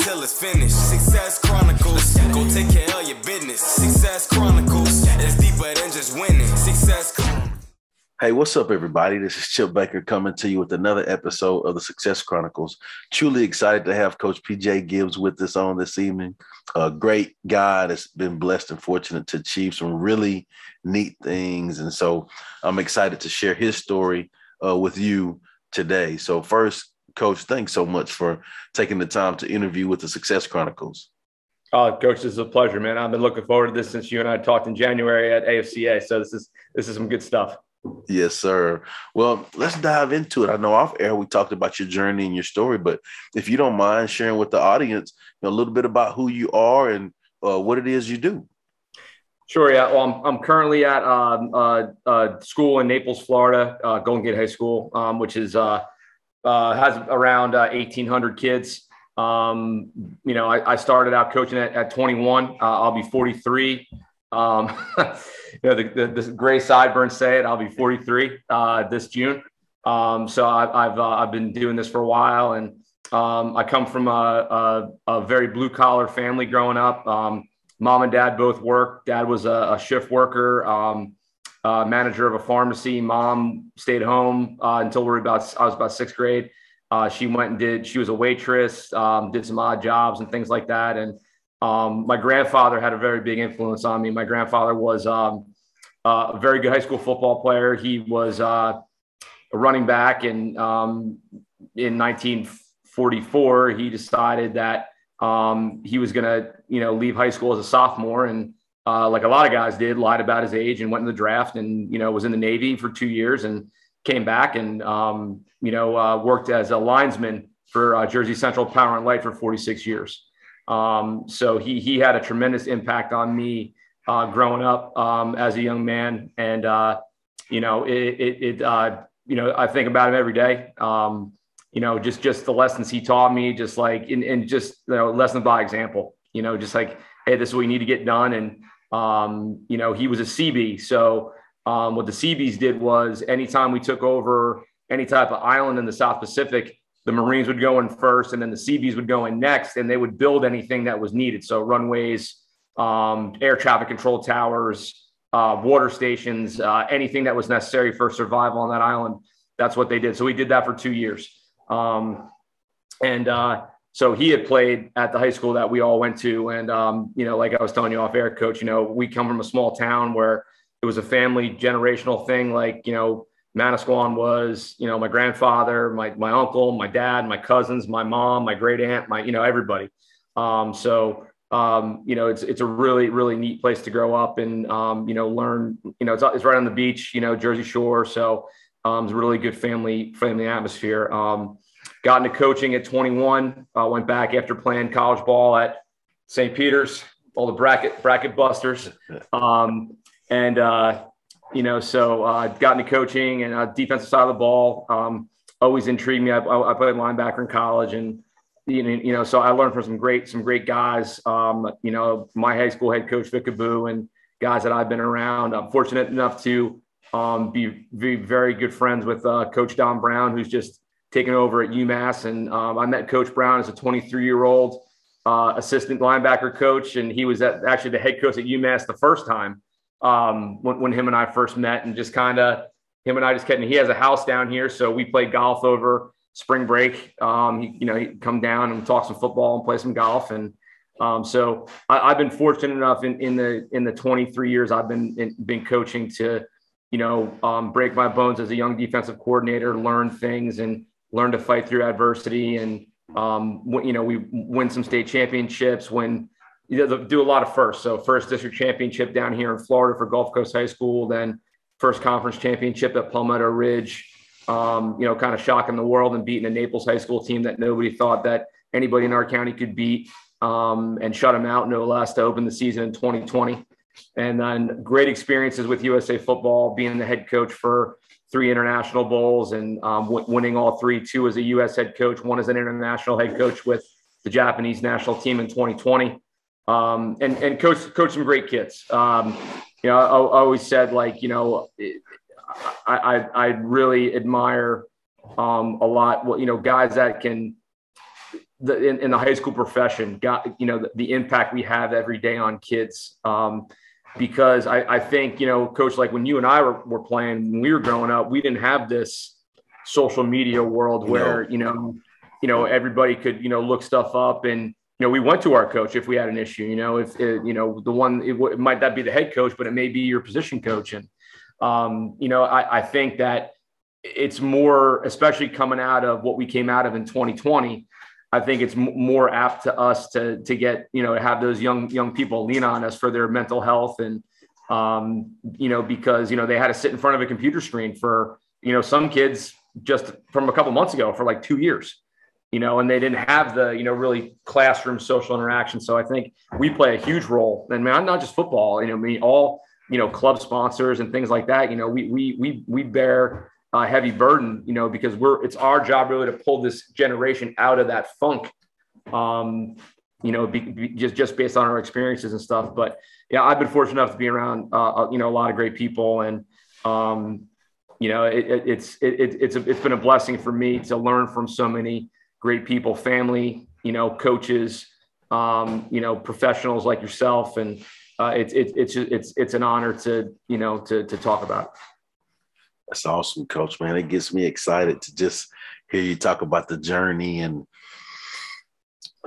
Until it's finished. Success Chronicles. Go take care of your business. Success Chronicles. It's deeper than just winning. Success Hey, what's up, everybody? This is Chip Baker coming to you with another episode of the Success Chronicles. Truly excited to have Coach PJ Gibbs with us on this evening. A great guy that's been blessed and fortunate to achieve some really neat things. And so I'm excited to share his story uh, with you today. So, first, Coach, thanks so much for taking the time to interview with the Success Chronicles. Oh, Coach, this is a pleasure, man. I've been looking forward to this since you and I talked in January at AFCA. So this is this is some good stuff. Yes, sir. Well, let's dive into it. I know off air we talked about your journey and your story, but if you don't mind sharing with the audience you know, a little bit about who you are and uh, what it is you do. Sure. Yeah. Well, I'm, I'm currently at um, uh, uh, school in Naples, Florida, uh, Golden Gate High School, um, which is uh, uh, has around 1,800 kids. Um, you know, I, I, started out coaching at, at 21. I'll be 43. Um, you know, the, the, the, gray sideburns say it. I'll be 43 uh, this June. Um, so I, have uh, I've been doing this for a while, and um, I come from a, a, a very blue collar family growing up. Um, mom and dad both worked. Dad was a, a shift worker, um, uh, manager of a pharmacy. Mom stayed home uh, until we were about I was about sixth grade. Uh, she went and did. She was a waitress, um, did some odd jobs and things like that, and um, my grandfather had a very big influence on me. My grandfather was um, uh, a very good high school football player. He was uh, a running back, and um, in 1944, he decided that um, he was going to, you know, leave high school as a sophomore, and uh, like a lot of guys did, lied about his age and went in the draft, and you know, was in the Navy for two years, and came back and um, you know uh, worked as a linesman for uh, Jersey Central Power and Light for 46 years. Um, so he he had a tremendous impact on me uh, growing up um, as a young man, and uh, you know it it, it uh, you know I think about him every day. Um, you know, just just the lessons he taught me, just like in, in just you know lessons by example. You know, just like hey, this is what we need to get done, and um, you know he was a CB, so um, what the CBs did was anytime we took over any type of island in the South Pacific, the Marines would go in first, and then the CBs would go in next, and they would build anything that was needed. So runways, um, air traffic control towers, uh, water stations, uh, anything that was necessary for survival on that island. That's what they did. So we did that for two years. Um, and uh, so he had played at the high school that we all went to. And, um, you know, like I was telling you off air, coach, you know, we come from a small town where it was a family generational thing. Like, you know, Manasquan was, you know, my grandfather, my my uncle, my dad, my cousins, my mom, my great aunt, my you know everybody. Um, so um, you know, it's it's a really really neat place to grow up and um, you know learn. You know, it's it's right on the beach, you know, Jersey Shore. So um, it's a really good family family atmosphere. Um, got into coaching at 21. Uh, went back after playing college ball at St. Peter's. All the bracket bracket busters. Um, and uh, you know, so uh, got into coaching and uh, defensive side of the ball. Um, always intrigued me. I, I, played linebacker in college, and you know, you know, so I learned from some great, some great guys. Um, you know, my high school head coach Vic Kubu and guys that I've been around. I'm fortunate enough to um, be, be very good friends with uh, Coach Don Brown, who's just taken over at UMass. And um, I met Coach Brown as a 23 year old uh, assistant linebacker coach, and he was at, actually the head coach at UMass the first time um, when, when him and I first met, and just kind of him and I just kept. He has a house down here, so we played golf over spring break. Um, he, you know, he'd come down and talk some football and play some golf, and um, so I, have been fortunate enough in, in the in the 23 years I've been in, been coaching to, you know, um, break my bones as a young defensive coordinator, learn things, and learn to fight through adversity, and um, you know, we win some state championships when you know, do a lot of firsts. So first district championship down here in Florida for Gulf Coast High School, then first conference championship at Palmetto Ridge. Um, you know, kind of shocking the world and beating a Naples High School team that nobody thought that anybody in our county could beat. um, and shut them out no less to open the season in 2020. And then great experiences with USA football, being the head coach for three international bowls and um, w- winning all three, two as a U.S. head coach, one as an international head coach with the Japanese national team in 2020. Um, and, and coach, coach some great kids. Um, you know, I, I, always said like, you know, I, I, I really admire um, a lot, what, you know, guys that can, the, in, in, the high school profession, got, you know, the, the, impact we have every day on kids. Um, because I, I, think, you know, coach, like when you and I were, were, playing, when we were growing up, we didn't have this social media world where, no. you know, you know, everybody could, you know, look stuff up and, you know, we went to our coach if we had an issue, you know, if, it, you know, the one, it, it, might not be the head coach, but it may be your position coach. And, um, you know, I, I think that it's more, especially coming out of what we came out of in 2020, I think it's more apt to us to to get you know have those young young people lean on us for their mental health and um, you know because you know they had to sit in front of a computer screen for you know some kids just from a couple months ago for like two years you know and they didn't have the you know really classroom social interaction. So i think we play a huge role and man not just football you know I mean all you know club sponsors and things like that. You know we we we we bear uh, heavy burden, you know, because we're it's our job really to pull this generation out of that funk. Um, you know, be, be just just based on our experiences and stuff. But yeah, I've been fortunate enough to be around, uh, uh you know, a lot of great people, and um, you know, it, it, it's it, it's a, it's been a blessing for me to learn from so many great people, family, you know, coaches, um, you know, professionals like yourself, and uh, it's it's it's it's it's an honor to you know to to talk about. That's awesome, coach, man. It gets me excited to just hear you talk about the journey and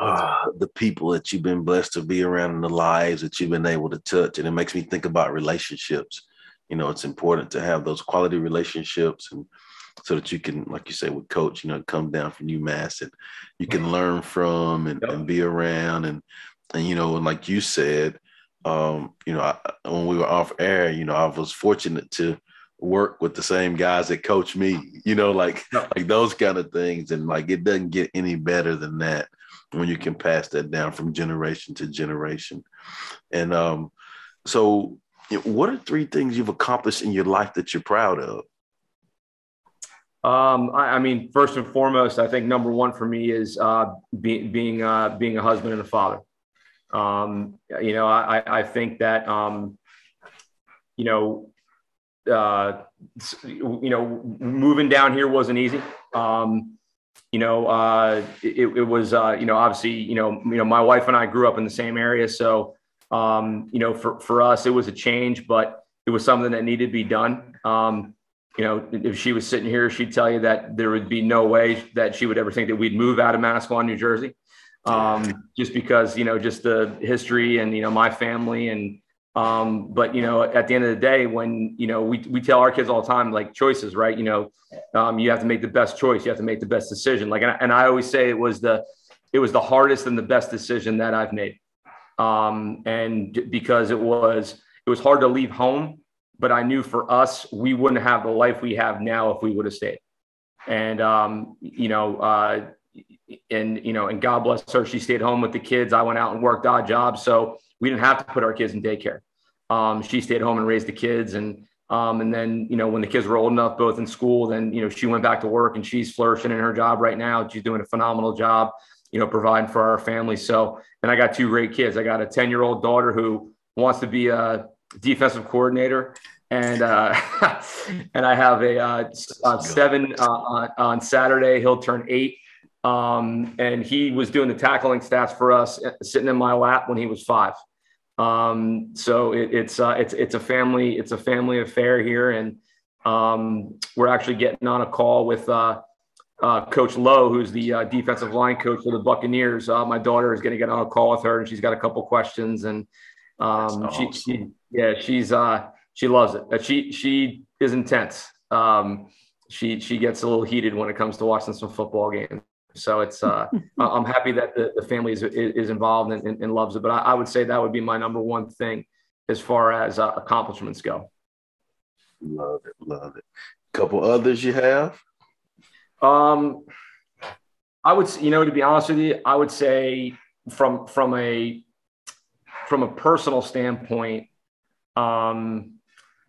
uh, the people that you've been blessed to be around and the lives that you've been able to touch. And it makes me think about relationships. You know, it's important to have those quality relationships and so that you can, like you say, with coach, you know, come down from UMass and you can learn from and, and be around and, and, you know, and like you said, um, you know, I, when we were off air, you know, I was fortunate to, work with the same guys that coach me, you know, like like those kind of things. And like it doesn't get any better than that when you can pass that down from generation to generation. And um, so what are three things you've accomplished in your life that you're proud of? Um, I, I, mean, first and foremost, I think number one for me is uh, be, being uh, being a husband and a father. Um, you know, I, I think that um, you know uh, you know, moving down here wasn't easy. Um, you know, uh, it, it, was, uh, you know, obviously, you know, you know, my wife and I grew up in the same area. So, um, you know, for, for us, it was a change, but it was something that needed to be done. Um, you know, if she was sitting here, she'd tell you that there would be no way that she would ever think that we'd move out of Manasquan, New Jersey. Um, just because, you know, just the history and, you know, my family and, um, but you know, at the end of the day, when you know, we we tell our kids all the time, like choices, right? You know, um, you have to make the best choice. You have to make the best decision. Like, and I, and I always say it was the it was the hardest and the best decision that I've made. Um, and because it was it was hard to leave home, but I knew for us we wouldn't have the life we have now if we would have stayed. And um, you know, uh, and you know, and God bless her, she stayed home with the kids. I went out and worked odd jobs, so we didn't have to put our kids in daycare. Um, she stayed home and raised the kids. And, um, and then, you know, when the kids were old enough, both in school, then, you know, she went back to work and she's flourishing in her job right now. She's doing a phenomenal job, you know, providing for our family. So, and I got two great kids. I got a 10 year old daughter who wants to be a defensive coordinator. And, uh, and I have a, uh, seven uh, on Saturday. He'll turn eight um, and he was doing the tackling stats for us, uh, sitting in my lap when he was five. Um, so it, it's uh, it's it's a family it's a family affair here, and um, we're actually getting on a call with uh, uh, Coach Lowe, who's the uh, defensive line coach for the Buccaneers. Uh, my daughter is going to get on a call with her, and she's got a couple questions, and um, awesome. she, she, yeah she's uh, she loves it. she she is intense. Um, she she gets a little heated when it comes to watching some football games. So it's uh, I'm happy that the, the family is, is involved and, and, and loves it. But I, I, would say that would be my number one thing as far as uh, accomplishments go. Love it, love it. Couple others you have? Um, I would, you know, to be honest with you, I would say from from a from a personal standpoint, um,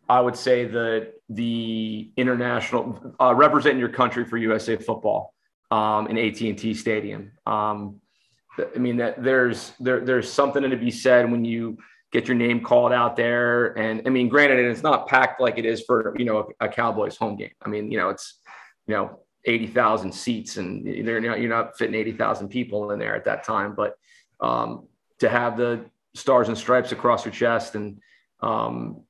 I would say that the international uh, representing your country for USA football um, in AT&T Stadium. Um, I mean that there's there there's something to be said when you get your name called out there. And I mean, granted, it's not packed like it is for you know a, a Cowboys home game. I mean, you know, it's you know eighty thousand seats, and you're not, you're not fitting eighty thousand people in there at that time. But um, to have the stars and stripes across your chest, and um,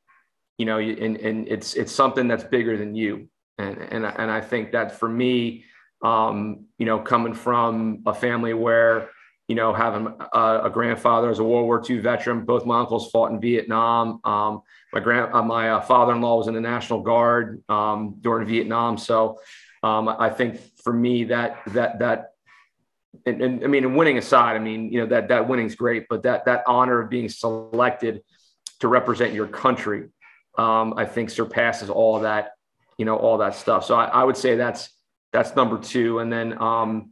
you know, and, and it's it's something that's bigger than you. And and and I think that for me, um, you know, coming from a family where you know, having a, a, grandfather as a World War II veteran. Both my uncles fought in Vietnam. Um, my grand, uh, my uh, father-in-law was in the National Guard um, during Vietnam. So um, I think for me that that that, and, and, I mean, winning aside, I mean, you know, that that winning's great, but that that honor of being selected to represent your country, um, I think surpasses all that, you know, all that stuff. So I, I would say that's that's number two, and then um,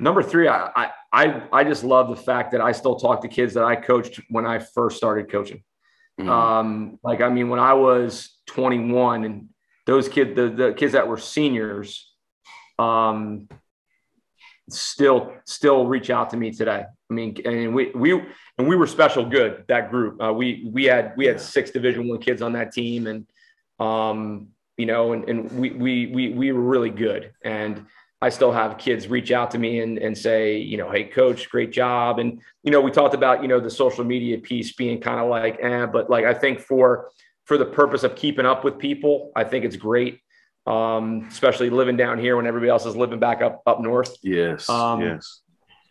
number three, I, I I I just love the fact that I still talk to kids that I coached when I first started coaching. Mm-hmm. Um, like I mean, when I was 21, and those kids, the, the kids that were seniors, um, still still reach out to me today. I mean, and we we and we were special good that group. Uh, we we had we had six Division One kids on that team, and um, you know, and and we we we we were really good and I still have kids reach out to me and, and say, you know, hey, coach, great job. And, you know, we talked about, you know, the social media piece being kind of like, eh, but like, I think for, for the purpose of keeping up with people, I think it's great. Um, especially living down here when everybody else is living back up, up North. Yes. Um, yes.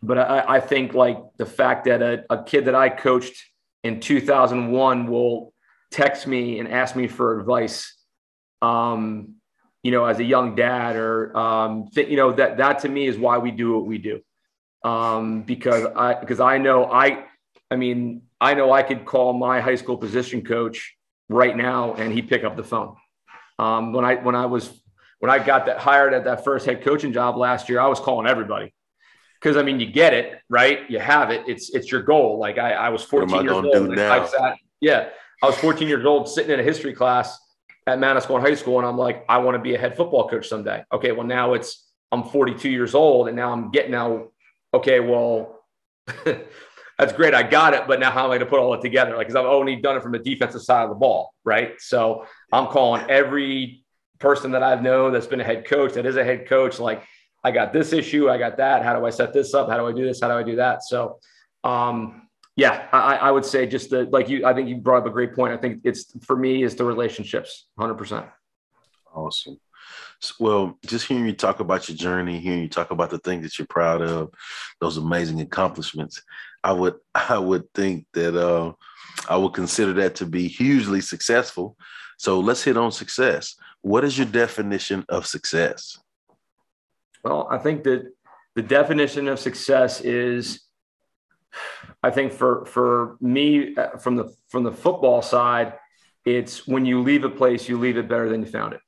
But I, I think like the fact that a, a kid that I coached in 2001 will text me and ask me for advice um, you know, as a young dad or, um, th- you know, that, that to me is why we do what we do. Um, because I, because I know I, I mean, I know I could call my high school position coach right now and he'd pick up the phone. Um, when I, when I was, when I got that hired at that first head coaching job last year, I was calling everybody. Cause I mean, you get it, right? You have it. It's, it's your goal. Like I, I was 14 years old. I sat, yeah. I was 14 years old sitting in a history class at Manasquan High School, and I'm like, I want to be a head football coach someday. Okay, well now it's I'm 42 years old, and now I'm getting now. Okay, well, that's great, I got it, but now how am I going to put all it together? Like, because I've only done it from the defensive side of the ball, right? So I'm calling every person that I've known that's been a head coach, that is a head coach, like. I got this issue. I got that. How do I set this up? How do I do this? How do I do that? So, um, yeah, I, I, would say just the like you. I think you brought up a great point. I think it's for me is the relationships, hundred percent. Awesome. Well, just hearing you talk about your journey, hearing you talk about the things that you're proud of, those amazing accomplishments, I would I would think that uh, I would consider that to be hugely successful. So let's hit on success. What is your definition of success? Well, I think that the definition of success is I think for for me uh, from the from the football side, it's when you leave a place, you leave it better than you found it.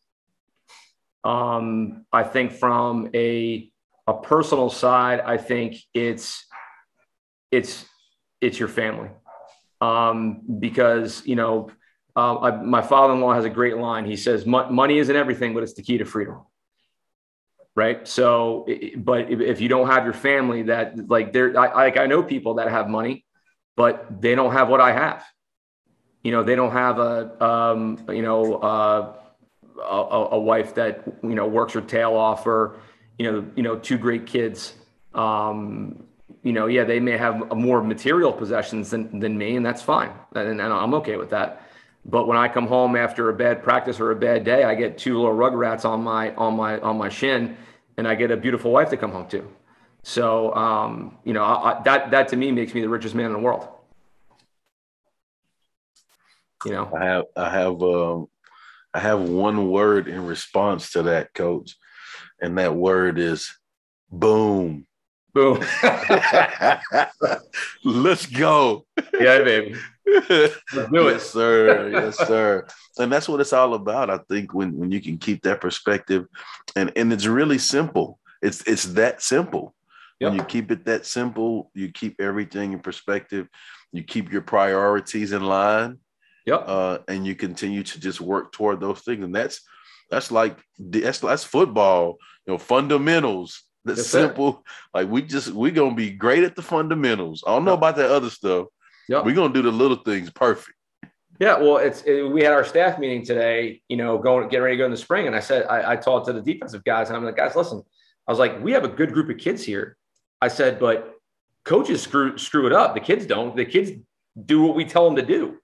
Um, I think from a a personal side, I think it's it's it's your family um, because you know uh, I, my father-in-law has a great line. He says, "Money isn't everything, but it's the key to freedom." Right? So but if you don't have your family that like there I, like i know people that have money but they don't have what i have. You know they don't have a um, you know uh, a, a, wife that you know works her tail off or you know you know two great kids. Um, you know yeah they may have more material possessions than, than me and that's fine. And, and i'm okay with that but when I come home after a bad practice or a bad day, I get two little rugrats on my on my on my shin, and I get a beautiful wife to come home to. So um, you know I, I, that that to me makes me the richest man in the world. You know, I have I have um, I have one word in response to that, coach, and that word is boom. Boom. Let's go. Yeah, baby. Let's do it. Yes, sir. Yes, sir. And that's what it's all about. I think when when you can keep that perspective, and and it's really simple. It's it's that simple. Yep. When you keep it that simple, you keep everything in perspective, you keep your priorities in line. Yep. Uh, and you continue to just work toward those things. And that's that's like that's that's football, you know, fundamentals. That's, that's simple. It. Like we just we're gonna be great at the fundamentals. I don't know about that other stuff. Yep. We're gonna do the little things perfect. Yeah, well, it's it, we had our staff meeting today. You know, going getting ready to go in the spring, and I said I, I talked to the defensive guys, and I'm like, guys, listen. I was like, we have a good group of kids here. I said, but coaches screw screw it up. The kids don't. The kids do what we tell them to do.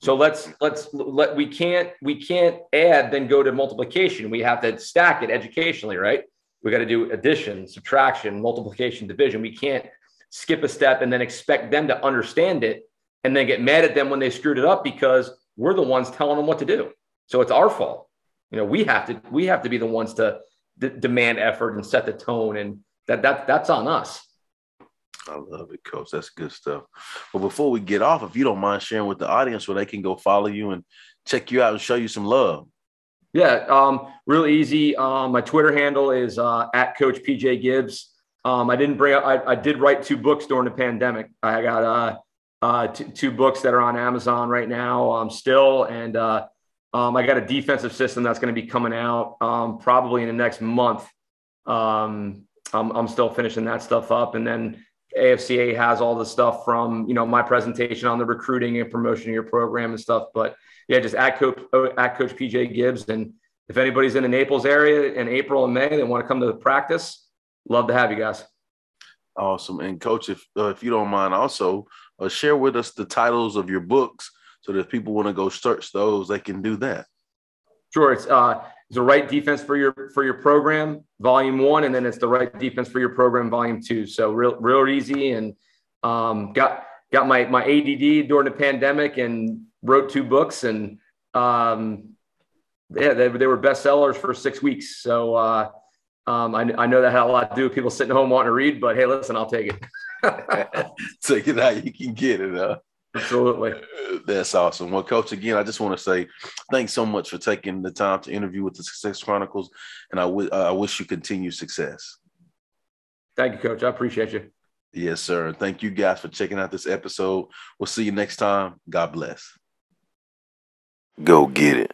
So let's let's let we can't we can't add then go to multiplication. We have to stack it educationally, right? We got to do addition, subtraction, multiplication, division. We can't skip a step and then expect them to understand it and then get mad at them when they screwed it up because we're the ones telling them what to do. So it's our fault. You know, we have to we have to be the ones to d- demand effort and set the tone, and that that that's on us. I love it, Coach. That's good stuff. But before we get off, if you don't mind sharing with the audience where they can go follow you and check you out and show you some love. Yeah, um, real easy. Um, my Twitter handle is uh, at Coach PJ Gibbs. Um, I didn't bring up. I, I, did write two books during the pandemic. I got uh, uh, t- two books that are on Amazon right now um, still. And uh, um, I got a defensive system that's going to be coming out um, probably in the next month. Um, I'm, I'm still finishing that stuff up. And then AFCA has all the stuff from, you know, my presentation on the recruiting and promotion of your program and stuff. But yeah, just at coach, at coach PJ Gibbs. And if anybody's in the Naples area in April and May, they want to come to the practice, love to have you guys. Awesome. And coach, if, uh, if you don't mind also, uh, share with us the titles of your books so that if people want to go search those, they can do that. Sure, it's uh, it's the right defense for your for your program, volume one, and then it's the right defense for your program, volume two. So real real easy, and um, got got my my ADD during the pandemic and wrote two books, and um, yeah, they, they were bestsellers for six weeks. So uh, um, I, I know that had a lot to do with people sitting home wanting to read, but hey, listen, I'll take it. Take it how you can get it. Huh? Absolutely. That's awesome. Well, Coach, again, I just want to say thanks so much for taking the time to interview with the Success Chronicles, and I, w- I wish you continued success. Thank you, Coach. I appreciate you. Yes, sir. Thank you guys for checking out this episode. We'll see you next time. God bless. Go get it.